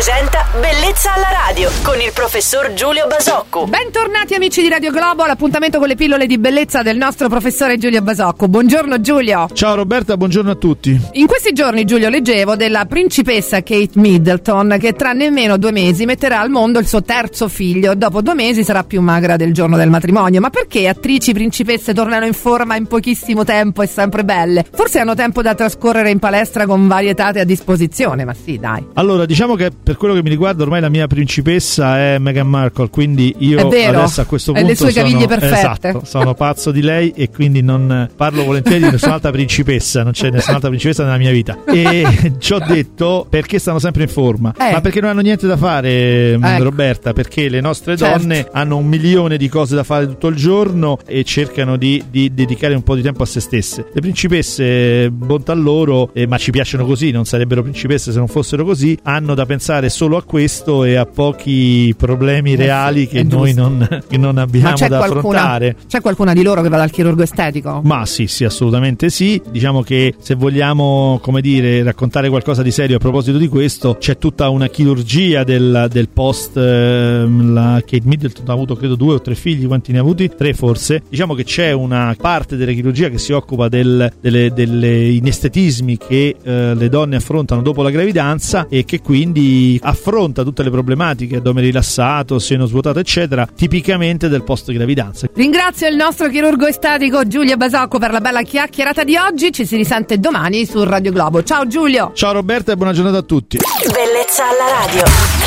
presenta Bellezza alla radio con il professor Giulio Basocco. Bentornati amici di Radio Globo all'appuntamento con le pillole di bellezza del nostro professore Giulio Basocco. Buongiorno Giulio. Ciao Roberta, buongiorno a tutti. In questi giorni Giulio leggevo della principessa Kate Middleton che tra nemmeno due mesi metterà al mondo il suo terzo figlio. Dopo due mesi sarà più magra del giorno del matrimonio. Ma perché attrici principesse tornano in forma in pochissimo tempo e sempre belle? Forse hanno tempo da trascorrere in palestra con varietate a disposizione, ma sì dai. Allora, diciamo che per quello che mi riguarda ormai la mia principessa è Meghan Markle, quindi io È adesso a questo è punto le sue sono, caviglie perfette. Esatto, sono pazzo di lei e quindi non parlo volentieri di nessun'altra principessa, non c'è nessun'altra principessa nella mia vita. E ci ho detto perché stanno sempre in forma, Eh. ma perché non hanno niente da fare, Ecco. Roberta, perché le nostre Certo. donne hanno un milione di cose da fare tutto il giorno e cercano di, di dedicare un po' di tempo a se stesse. Le principesse, bontà loro, eh, ma ci piacciono così, non sarebbero principesse se non fossero così, hanno da pensare solo a questo e a pochi problemi reali che Eh noi non, che non abbiamo da qualcuna, affrontare. c'è qualcuna di loro che va dal chirurgo estetico? Ma sì, sì, assolutamente sì. Diciamo che se vogliamo, come dire, raccontare qualcosa di serio a proposito di questo, c'è tutta una chirurgia del, del post. ehm, la Kate Middleton ha avuto, credo, due o tre figli. Quanti ne ha avuti? Tre, forse. Diciamo che c'è una parte della chirurgia che si occupa del, delle, delle inestetismi che eh, le donne affrontano dopo la gravidanza e che quindi affronta tutte le problematiche, addome rilassato, seno svuotato, eccetera, tipicamente del post gravidanza. Ringrazio il nostro chirurgo estetico Giulio Basocco per la bella chiacchierata di oggi. Ci si risente domani su Radio Globo. Ciao Giulio! Ciao Roberta e buona giornata a tutti. Bellezza alla radio.